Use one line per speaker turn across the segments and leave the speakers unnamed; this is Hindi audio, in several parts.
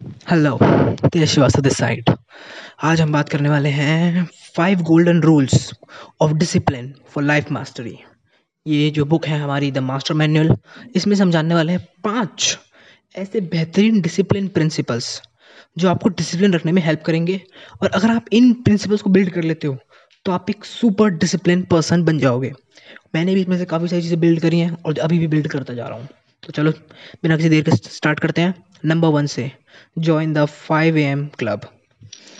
Hello Tej Shrivastava this side आज हम बात करने वाले हैं five golden rules of discipline for life mastery ये जो बुक है हमारी द मास्टर मैनुअल इसमें से हम जानने वाले हैं पाँच ऐसे बेहतरीन डिसिप्लिन प्रिंसिपल्स जो आपको डिसिप्लिन रखने में हेल्प करेंगे। और अगर आप इन प्रिंसिपल्स को बिल्ड कर लेते हो तो आप एक सुपर डिसिप्लिन पर्सन बन जाओगे। मैंने भी इसमें से काफ़ी सारी चीज़ें बिल्ड करी हैं और अभी भी बिल्ड करता जा रहा हूँ। तो चलो, बिना किसी देर के स्टार्ट करते हैं। नंबर वन से join the five A M club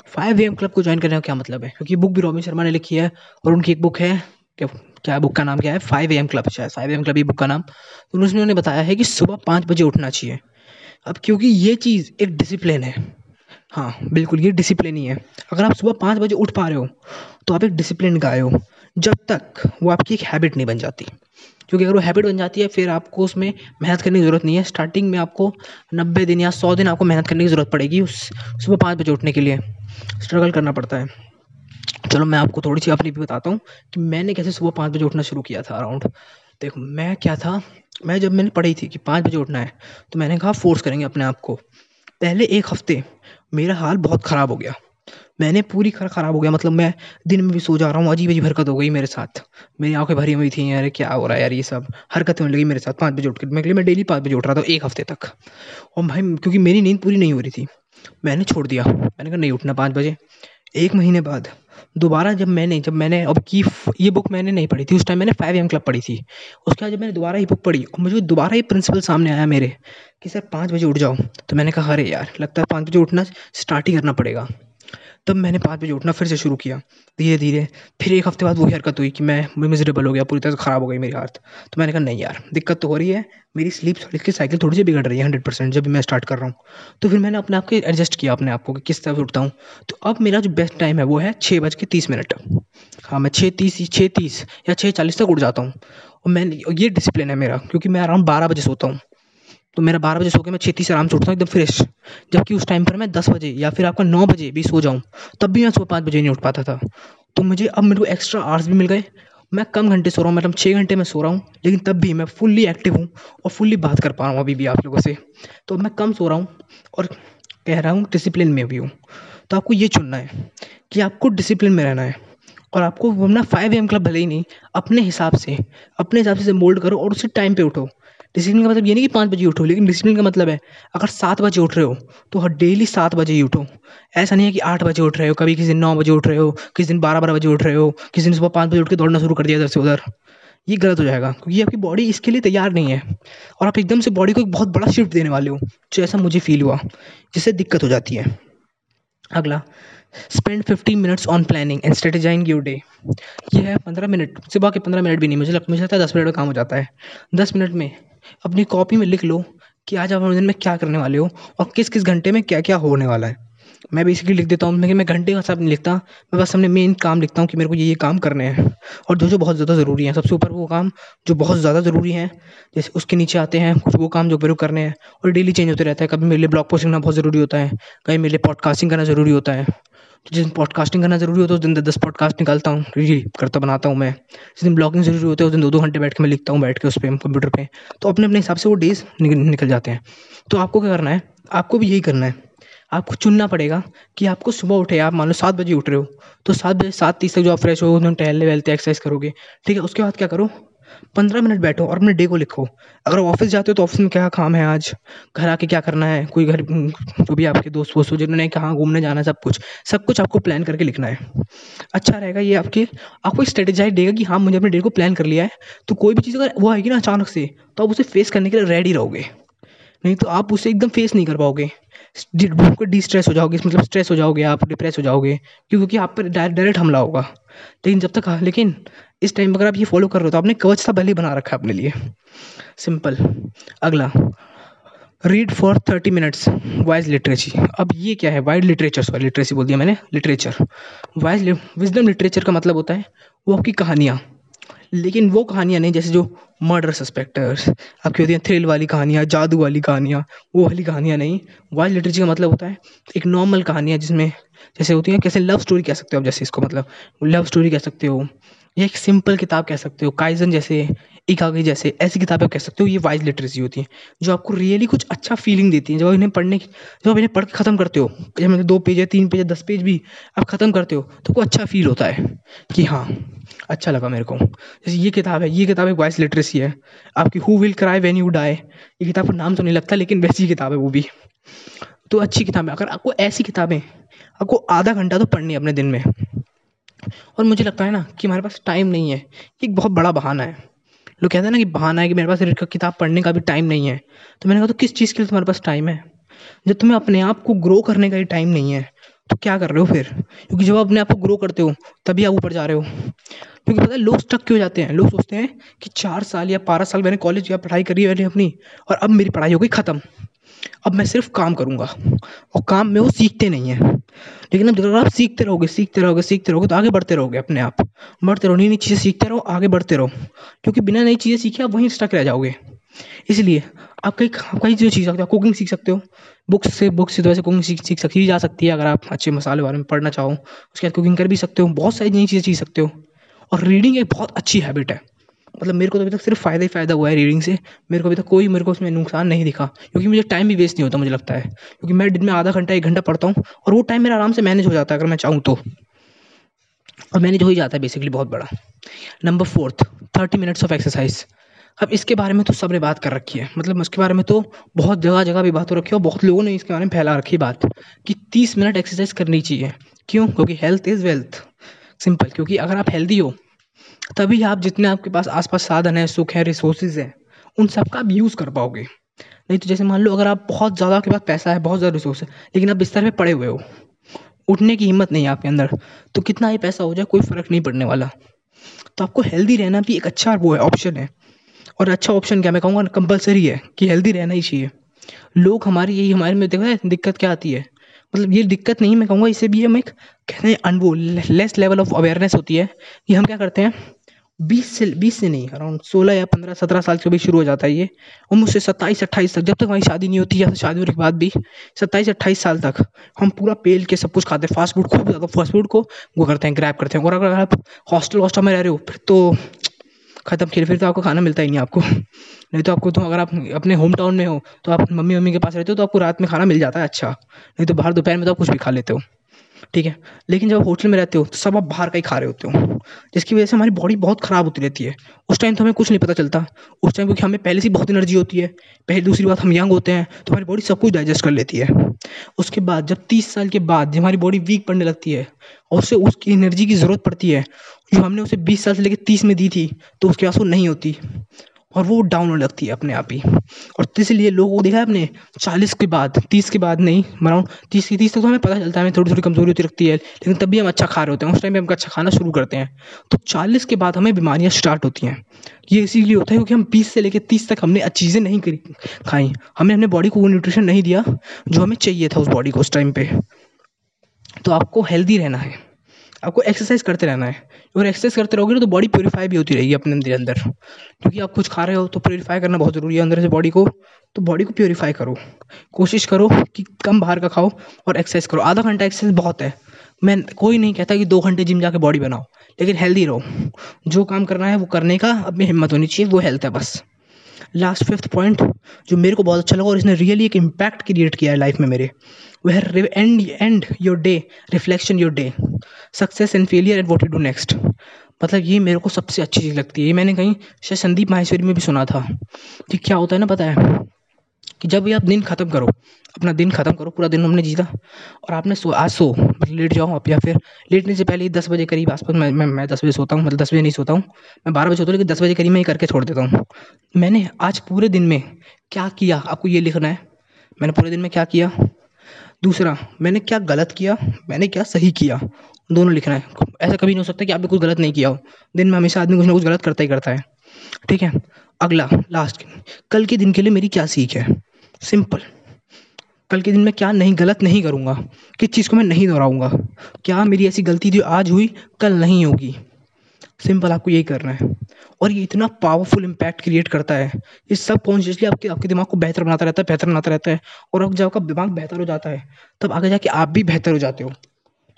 five A M club को ज्वाइन करने का क्या मतलब है? क्योंकि बुक भी रोबिन शर्मा ने लिखी है और उनकी एक बुक है क्या क्या बुक का नाम क्या है? फाइव ए एम क्लब शायद फाइव ए एम क्लब ये बुक का नाम। तो उन्होंने बताया है कि सुबह पाँच बजे उठना चाहिए। अब क्योंकि ये चीज़ एक डिसिप्लिन है। हाँ बिल्कुल, ये डिसिप्लिन ही है। अगर आप सुबह पाँच बजे उठ पा रहे हो तो आप एक डिसिप्लिन गाए हो। जब तक वो आपकी एक हैबिट नहीं बन जाती। क्योंकि अगर वो हैबिट बन जाती है, फिर आपको उसमें मेहनत करने की ज़रूरत नहीं है। स्टार्टिंग में आपको नब्बे दिन या सौ दिन आपको मेहनत करने की ज़रूरत पड़ेगी उस सुबह पाँच बजे उठने के लिए। स्ट्रगल करना पड़ता है। चलो मैं आपको थोड़ी सी अपनी भी बताता हूँ कि मैंने कैसे सुबह पाँच बजे उठना शुरू किया था अराउंड देखो, मैं क्या था? मैं जब मैंने पढ़ी थी कि पाँच बजे उठना है तो मैंने कहा फोर्स करेंगे अपने आप को। पहले एक हफ़्ते मेरा हाल बहुत ख़राब हो गया। मैंने पूरी खर ख़राब हो गया। मतलब मैं दिन में भी सो जा रहा हूँ अजीब अजीब हरकत हो गई मेरे साथ। मेरी आँखें भरी हुई थी यार क्या हो रहा है यार ये सब? हरकतें होने लगी मेरे साथ पाँच बजे उठ कर मैं मैं डेली पाँच बजे उठ रहा था, एक हफ़्ते तक। और भाई, क्योंकि मेरी नींद पूरी नहीं हो रही थी, मैंने छोड़ दिया। मैंने कहा, नहीं उठना पाँच बजे। एक महीने बाद, दोबारा जब मैंने जब मैंने, अब की ये बुक मैंने नहीं पढ़ी थी, उस टाइम मैंने फाइव एम क्लब पढ़ी थी। उसके बाद जब मैंने दोबारा ये बुक पढ़ी, और मुझे दोबारा ये प्रिंसिपल सामने आया मेरे, कि सर पाँच बजे उठ जाओ। तो मैंने कहा, अरे यार, लगता है पाँच बजे उठना स्टार्ट ही करना पड़ेगा। तब मैंने पाँच बजे उठना फिर से शुरू किया। धीरे धीरे, फिर एक हफ़्ते बाद वही हरकत हुई कि मैं मिजरेबल हो गया, पूरी तरह से ख़राब हो गई मेरी हालत। तो मैंने कहा, नहीं यार, दिक्कत तो हो रही है, मेरी स्लीप की साइकिल थोड़ी सी बिगड़ रही है हंड्रेड परसेंट जब मैं स्टार्ट कर रहा हूँ। तो फिर मैंने अपने आप को एडजस्ट किया, अपने आप को कि किस तरह से उठता हूँ। तो अब मेरा जो बेस्ट टाइम है वो है छः बज के तीस मिनट। हाँ मैं छः तीस छः तीस या छः चालीस तक उठ जाता हूँ। और मैं, ये डिसिप्लिन है मेरा, क्योंकि मैं अराउंड बारह बजे सोता हूँ। तो मेरा बारह बजे सो के मैं छत्तीस से आराम से उठता हूँ, एकदम फ्रेश जबकि उस टाइम पर मैं दस बजे या फिर आपका नौ बजे भी सो जाऊँ, तब भी मैं सुबह पाँच बजे नहीं उठ पाता था। तो मुझे अब मेरे को एक्स्ट्रा आवर्स भी मिल गए। मैं कम घंटे सो रहा हूँ मतलब छः घंटे में सो रहा हूँ, लेकिन तब भी मैं फुल्ली एक्टिव हूँ और फुल्ली बात कर पा रहा हूँ अभी भी आप लोगों से। तो मैं कम सो रहा हूँ और कह रहा हूँ डिसिप्लिन में भी हूँ। तो आपको ये चुनना है कि आपको डिसिप्लिन में रहना है और आपको अपना फाइव एम क्लब भले ही नहीं, अपने हिसाब से, अपने हिसाब से मोल्ड करो और उसी टाइम पे उठो। डिसिप्लिन का मतलब ये नहीं कि पाँच बजे उठो, लेकिन डिसिप्लिन का मतलब है, अगर सात बजे उठ रहे हो तो हर डेली सात बजे ही उठो। ऐसा नहीं है कि आठ बजे उठ रहे हो, कभी किसी दिन नौ बजे उठ रहे हो, किसी दिन बारह बारह बजे उठ रहे हो, किसी दिन सुबह पाँच बजे उठ के दौड़ना शुरू कर दिया इधर से उधर। ये गलत हो जाएगा, क्योंकि आपकी बॉडी इसके लिए तैयार नहीं है, और आप एकदम से बॉडी को एक बहुत बड़ा शिफ्ट देने वाले हो, जो ऐसा मुझे फील हुआ, जिससे दिक्कत हो जाती है। अगला spend fifteen minutes on planning and strategizing your day ये है पंद्रह मिनट सुबह के पंद्रह मिनट भी नहीं मुझे लग, मुझे लगता है दस मिनट में काम हो जाता है। दस मिनट में अपनी कॉपी में लिख लो कि आज आप दिन में क्या करने वाले हो और किस किस घंटे में क्या क्या होने वाला है। मैं बेसिकली लिख देता हूँ लेकिन मैं घंटे का हिसाब नहीं लिखता, मैं बस अपने मेन काम लिखता हूँ कि मेरे को ये ये काम करने हैं। और जो जो बहुत ज़्यादा ज़रूरी है, सबसे ऊपर वो काम जो बहुत ज़्यादा ज़रूरी है, जैसे उसके नीचे आते हैं, कुछ वो काम जो मेरे को करने हैं, और डेली चेंज होते रहता है। कभी मेरे लिए ब्लॉग पोस्ट लिखना बहुत ज़रूरी होता है, कभी मेरे लिए पॉडकास्टिंग करना ज़रूरी होता है। तो जिस दिन पॉडकास्टिंग करना ज़रूरी होता है, उस दिन दस पॉडकास्ट निकालता हूँ रील करता बनाता हूँ मैं। जिस दिन ब्लॉगिंग ज़रूरी होता है, उस दिन दो दो घंटे बैठ के मैं लिखता हूँ, बैठ के उस पर कंप्यूटर पर तो अपने अपने हिसाब से वो डेज़ निकल जाते हैं। तो आपको क्या करना है? आपको भी यही करना है। आपको चुनना पड़ेगा कि आपको सुबह उठे, आप मान लो सात बजे उठ रहे हो तो सात बजे, सात तीस तक जो आप फ्रेश हो टहलने वहलते एक्सरसाइज करोगे, ठीक है? उसके बाद क्या करो? पंद्रह मिनट बैठो और अपने डे को लिखो। अगर ऑफ़िस जाते हो तो ऑफ़िस में क्या काम है आज? घर आके क्या करना है? कोई घर, जो भी आपके दोस्त वोस्त हो, जिन्होंने कहाँ घूमने जाना है, सब कुछ सब कुछ आपको प्लान करके लिखना है। अच्छा रहेगा ये आपके, आपको एक स्ट्रेटेजाइज देगा कि हाँ मुझे अपने डे को प्लान कर लिया है तो कोई भी चीज़ अगर वो आएगी ना अचानक से तो आप उसे फेस करने के लिए रेडी रहोगे। नहीं तो आप उसे एकदम फेस नहीं कर पाओगे। आपको डी स्ट्रेस हो जाओगे मतलब स्ट्रेस हो जाओगे आप डिप्रेस हो जाओगे, क्योंकि आप पर डायरेक्ट हमला होगा। लेकिन जब तक लेकिन इस टाइम अगर आप ये फॉलो कर रहे हो तो आपने कवच सा पहले बना रखा है अपने लिए। सिंपल अगला। Read for thirty minutes wise literacy अब ये क्या है? वाइड लिटरेचर सॉरी लिटरेसी बोल दिया मैंने। लिटरेचर वाइज विजडम लिटरेचर का मतलब होता है, वो आपकी कहानियाँ। लेकिन वो कहानियाँ नहीं, जैसे जो मर्डर सस्पेक्टर्स आपकी होती हैं थ्रिल वाली कहानियाँ, जादू वाली कहानियाँ, वो वाली कहानियाँ नहीं। वाइल्ड लिटरेचर का मतलब होता है, एक नॉर्मल कहानियाँ जिसमें जैसे होती हैं, कैसे लव स्टोरी कह सकते हो आप, जैसे इसको मतलब लव स्टोरी कह सकते हो, या एक सिंपल किताब कह सकते हो काइजन जैसे इकागी जैसे, ऐसी किताबें आप कह सकते हो, ये वाइज लिटरेसी होती हैं, जो आपको रियली कुछ अच्छा फीलिंग देती हैं। जब इन्हें पढ़ने जब इन्हें पढ़ के ख़त्म करते हो जब मतलब दो पेज है तीन पेज है दस पेज भी आप ख़त्म करते हो तो आपको अच्छा फील होता है कि हाँ अच्छा लगा मेरे को। जैसे ये किताब है, ये किताब एक वॉइस लिटरेसी है। आपकी who will cry when you die ये किताब का नाम तो नहीं लगता, लेकिन वैसी किताब है वो भी। तो अच्छी किताब है। अगर आपको ऐसी किताबें, आपको आधा घंटा तो पढ़नी है अपने दिन में। और मुझे लगता है ना कि हमारे पास टाइम नहीं है ये एक बहुत बड़ा बहाना है। लोग कहते हैं ना कि बहाना है कि मेरे पास किताब पढ़ने का भी टाइम नहीं है। तो मैंने कहा तो किस चीज़ के लिए तुम्हारे पास टाइम है? जब तुम्हें अपने आप को ग्रो करने का ही टाइम नहीं है तो क्या कर रहे हो फिर? क्योंकि जब आप अपने आप को ग्रो करते हो, तभी आप ऊपर जा रहे हो। क्योंकि पता है, लोग स्टक क्यों जाते हैं? लोग सोचते हैं कि चार साल या बारह साल मैंने कॉलेज या पढ़ाई करी है मैंने अपनी, और अब मेरी पढ़ाई हो गई ख़त्म। अब मैं सिर्फ़ काम करूँगा। और काम में वो सीखते नहीं हैं। लेकिन अब अगर आप सीखते रहोगे सीखते रहोगे सीखते रहोगे तो आगे बढ़ते रहोगे अपने आप। बढ़ते रहो नई नई चीज़ें सीखते रहो, आगे बढ़ते रहो। क्योंकि बिना नई चीज़ें सीखे आप वहीं स्टक रह जाओगे। इसलिए आप कई कई चीज़ें सीख सकते हो कुकिंग सीख सकते हो। बुक्स से बुक्स से तो वैसे कुकिंग सीख सीख सकती जा सकती है अगर आप अच्छे मसाले बारे में पढ़ना चाहो। उसके बाद कुकिंग कर भी सकते हो, बहुत सारी नई चीज़ें सीख सकते हो। और रीडिंग एक बहुत अच्छी हैबिट है। मतलब मेरे को तो अभी तक सिर्फ़ फ़ायदा ही फ़ायदा हुआ है रीडिंग से। मेरे को अभी तक कोई मेरे को उसमें नुकसान नहीं दिखा, क्योंकि मुझे टाइम भी वेस्ट नहीं होता, मुझे लगता है। क्योंकि मैं दिन में आधा घंटा, एक घंटा पढ़ता हूँ, और वो टाइम मेरा आराम से मैनेज हो जाता है, अगर मैं चाहूँ तो। और मैनेज हो ही जाता है बेसिकली बहुत बड़ा। Number fourth thirty minutes of exercise अब इसके बारे में तो सबने बात कर रखी है। मतलब उसके बारे में तो बहुत जगह जगह भी बात हो रखी है, और बहुत लोगों ने इसके बारे में फैला रखी बात कि तीस मिनट एक्सरसाइज करनी चाहिए। क्यों? क्योंकि हेल्थ इज़ वेल्थ सिंपल क्योंकि अगर आप हेल्दी हो तभी आप जितने आपके पास आसपास साधन है, सुख है रिसोर्सेज है, उन सब का आप यूज़ कर पाओगे। नहीं तो जैसे मान लो, अगर आप बहुत ज़्यादा आपके पास पैसा है, बहुत ज़्यादा रिसोर्स है, लेकिन आप बिस्तर पे पड़े हुए हो, उठने की हिम्मत नहीं है आपके अंदर तो कितना ही पैसा हो जाए, कोई फ़र्क नहीं पड़ने वाला। तो आपको हेल्दी रहना भी एक अच्छा वो है ऑप्शन है। और अच्छा ऑप्शन क्या, मैं कहूँगा कंपलसरी है कि हेल्दी रहना ही चाहिए। लोग हमारी यही, हमारे में देखो दिक्कत क्या आती है? मतलब ये दिक्कत नहीं, मैं कहूँगा इसे भी हम एक कहते हैं अनवो लेस लेवल ऑफ़ अवेयरनेस होती है। कि हम क्या करते हैं? बीस से बीस से नहीं अराउंड सोलह या पंद्रह, सत्रह साल से भी शुरू हो जाता है ये। और मुझसे सत्ताईस, अट्ठाईस तक, जब तक हमारी शादी नहीं होती, या शादी होने के बाद भी, सत्ताईस, अट्ठाईस साल तक हम पूरा पेल के सब कुछ खाते हैं। फास्ट फ़ूड खूब ज़्यादा फास्ट फ़ूड को वो करते हैं ग्रैप करते हैं। और अगर आप हॉस्टल वॉस्टल में रह रहे हो, फिर तो ख़त्म खेल फिर तो आपको खाना मिलता ही नहीं आपको। नहीं तो आपको तो अगर आप अपने होम टाउन में हो तो आप मम्मी मम्मी के पास रहते हो तो आपको रात में खाना मिल जाता है अच्छा। नहीं तो बाहर दोपहर में तो आप कुछ भी खा लेते हो। ठीक है? लेकिन जब होटल में रहते हो तो सब आप बाहर का ही खा रहे होते हो। जिसकी वजह से हमारी बॉडी बहुत ख़राब होती रहती है। उस टाइम तो हमें कुछ नहीं पता चलता। उस टाइम क्योंकि हमें पहले से बहुत एनर्जी होती है। पहले दूसरी बात, हम यंग होते हैं तो हमारी बॉडी सब कुछ डाइजेस्ट कर लेती है। उसके बाद, जब तीस साल के बाद जब हमारी बॉडी वीक पड़ने लगती है, और उससे उसकी एनर्जी की ज़रूरत पड़ती है, जो हमने उसे बीस साल से लेकर तीस में दी थी तो उसके पास वो नहीं होती। और वो डाउन होने लगती है अपने आप ही। और इसलिए लोगों को देखा है आपने, चालीस के बाद, तीस के बाद नहीं अराउंड तीस की तीस तक तो हमें पता चलता है, हमें थोड़ी थोड़ी कमज़ोरी होती रखती है, लेकिन तब भी हम अच्छा खा रहे होते हैं। उस टाइम पर हम अच्छा खाना शुरू करते हैं। तो चालीस के बाद हमें बीमारियाँ स्टार्ट होती हैं। ये इसीलिए होता है क्योंकि हम बीस से लेकर तीस तक हमने चीज़ें नहीं करी, खाई। हमने अपने बॉडी को वो न्यूट्रिशन नहीं दिया जो हमें चाहिए था उस बॉडी को उस टाइम पर तो आपको हेल्दी रहना है। आपको एक्सरसाइज करते रहना है। और एक्सरसाइज करते रहोगे ना तो बॉडी प्योरीफाई भी होती रहेगी अपने अंदर अंदर। क्योंकि आप कुछ खा रहे हो तो प्योरीफाई करना बहुत ज़रूरी है अंदर से बॉडी को। तो बॉडी को प्योरीफाई करो। कोशिश करो कि कम बाहर का खाओ और एक्सरसाइज करो। आधा घंटा एक्सरसाइज बहुत है। मैं, कोई नहीं कहता कि दो घंटे जिम जाके बॉडी बनाओ। लेकिन हेल्दी रहो। जो काम करना है वो करने का, अपनी हिम्मत होनी चाहिए, वो हेल्थ है बस। लास्ट फिफ्थ पॉइंट जो मेरे को बहुत अच्छा लगा और इसने रियली एक इम्पैक्ट क्रिएट किया है लाइफ में मेरे। वह end end your day reflection your day success and failure and what you do next मतलब ये मेरे को सबसे अच्छी चीज़ लगती है। ये मैंने कहीं शायद संदीप माहेश्वरी में भी सुना था कि क्या होता है ना, पता है? कि जब भी आप दिन ख़त्म करो, अपना दिन ख़त्म करो, पूरा दिन हमने जीता। और आपने सो, आज सो मतलब लेट जाओ आप या फिर लेटने से पहले दस बजे करीब आसपास मैं मैं मैं दस बजे सोता हूँ मतलब दस बजे नहीं सोता हूँ, मैं बारह बजे सोता हूँ, लेकिन दस बजे करीब मैं ही करके छोड़ देता हूँ। मैंने आज पूरे दिन में क्या किया? आपको ये लिखना है। मैंने पूरे दिन में क्या किया? दूसरा, मैंने क्या गलत किया? मैंने क्या सही किया? दोनों लिखना है। ऐसा कभी नहीं हो सकता कि आपने कुछ गलत नहीं किया हो। दिन में हमेशा आदमी कुछ ना कुछ गलत करता ही करता है। ठीक है? अगला लास्ट कल के दिन के लिए मेरी क्या सीख है? सिंपल कल के दिन मैं क्या नहीं, गलत नहीं करूँगा? किस चीज़ को मैं नहीं दोहराऊँगा? क्या मेरी ऐसी गलती जो आज हुई, कल नहीं होगी? सिंपल आपको यही करना है। और ये इतना पावरफुल इम्पैक्ट क्रिएट करता है। ये सब कॉन्शियसली आपके आपके दिमाग को बेहतर बनाता रहता है, बेहतर बनाता रहता है। और अब जब आपका दिमाग बेहतर हो जाता है, तब आगे जाके आप भी बेहतर हो जाते हो।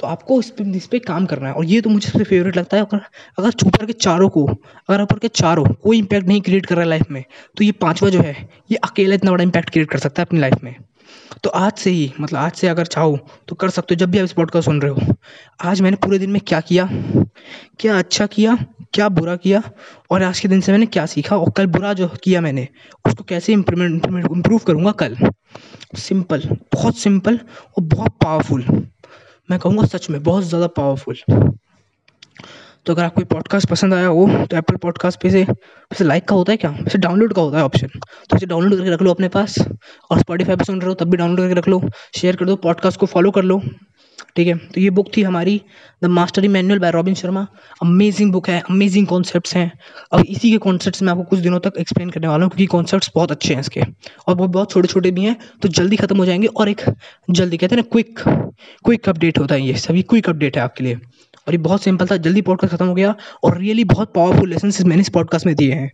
तो आपको इस पर इस पे काम करना है। और ये तो मुझे सबसे फेवरेट लगता है, अगर अगर ऊपर के चारों को, अगर ऊपर के चारों कोई इम्पैक्ट नहीं क्रिएट कर रहा है लाइफ में तो ये पाँचवा जो है, ये अकेला इतना बड़ा इम्पैक्ट क्रिएट कर सकता है अपनी लाइफ में। तो आज से ही मतलब आज से अगर चाहो तो कर सकते हो, जब भी आप इस पॉडकास्ट सुन रहे हो। आज मैंने पूरे दिन में क्या किया, क्या अच्छा किया, क्या बुरा किया, और आज के दिन से मैंने क्या सीखा, और कल बुरा जो किया मैंने, उसको कैसे इम्प्रूवमेंट इम्प्रूव करूँगा कल। सिंपल बहुत सिंपल और बहुत पावरफुल मैं कहूँगा सच में बहुत ज़्यादा पावरफुल तो अगर आपको पॉडकास्ट पसंद आया हो तो एप्पल पॉडकास्ट पे से वैसे लाइक का होता है क्या? वैसे डाउनलोड का होता है ऑप्शन तो इसे डाउनलोड करके रख लो अपने पास, और स्पॉटीफाई पे सुन रहे हो, तब भी डाउनलोड करके रख लो। शेयर कर दो पॉडकास्ट को फॉलो कर लो। ठीक है? तो ये बुक थी हमारी the mastery manual by Robin Sharma amazing book है अमेजिंग कॉन्सेप्ट्स हैं। अब इसी के कॉन्सेप्ट्स मैं आपको कुछ दिनों तक एक्सप्लेन करने वाला हूँ क्योंकि कॉन्सेप्ट्स बहुत अच्छे हैं इसके। और वो बहुत छोटे छोटे भी हैं तो जल्दी खत्म हो जाएँगे और एक जल्दी कहते हैं ना क्विक क्विक अपडेट होता है ये, सभी क्विक अपडेट है आपके लिए। और ये बहुत सिंपल था, जल्दी पॉडकास्ट खत्म हो गया और रियली बहुत पावरफुल लेसन मैंने इस पॉडकास्ट में दिए हैं।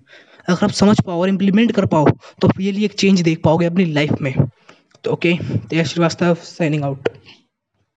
अगर आप समझ पाओ और इम्प्लीमेंट कर पाओ तो रियली एक चेंज देख पाओगे अपनी लाइफ में। तो okay Tej Shrivastava signing out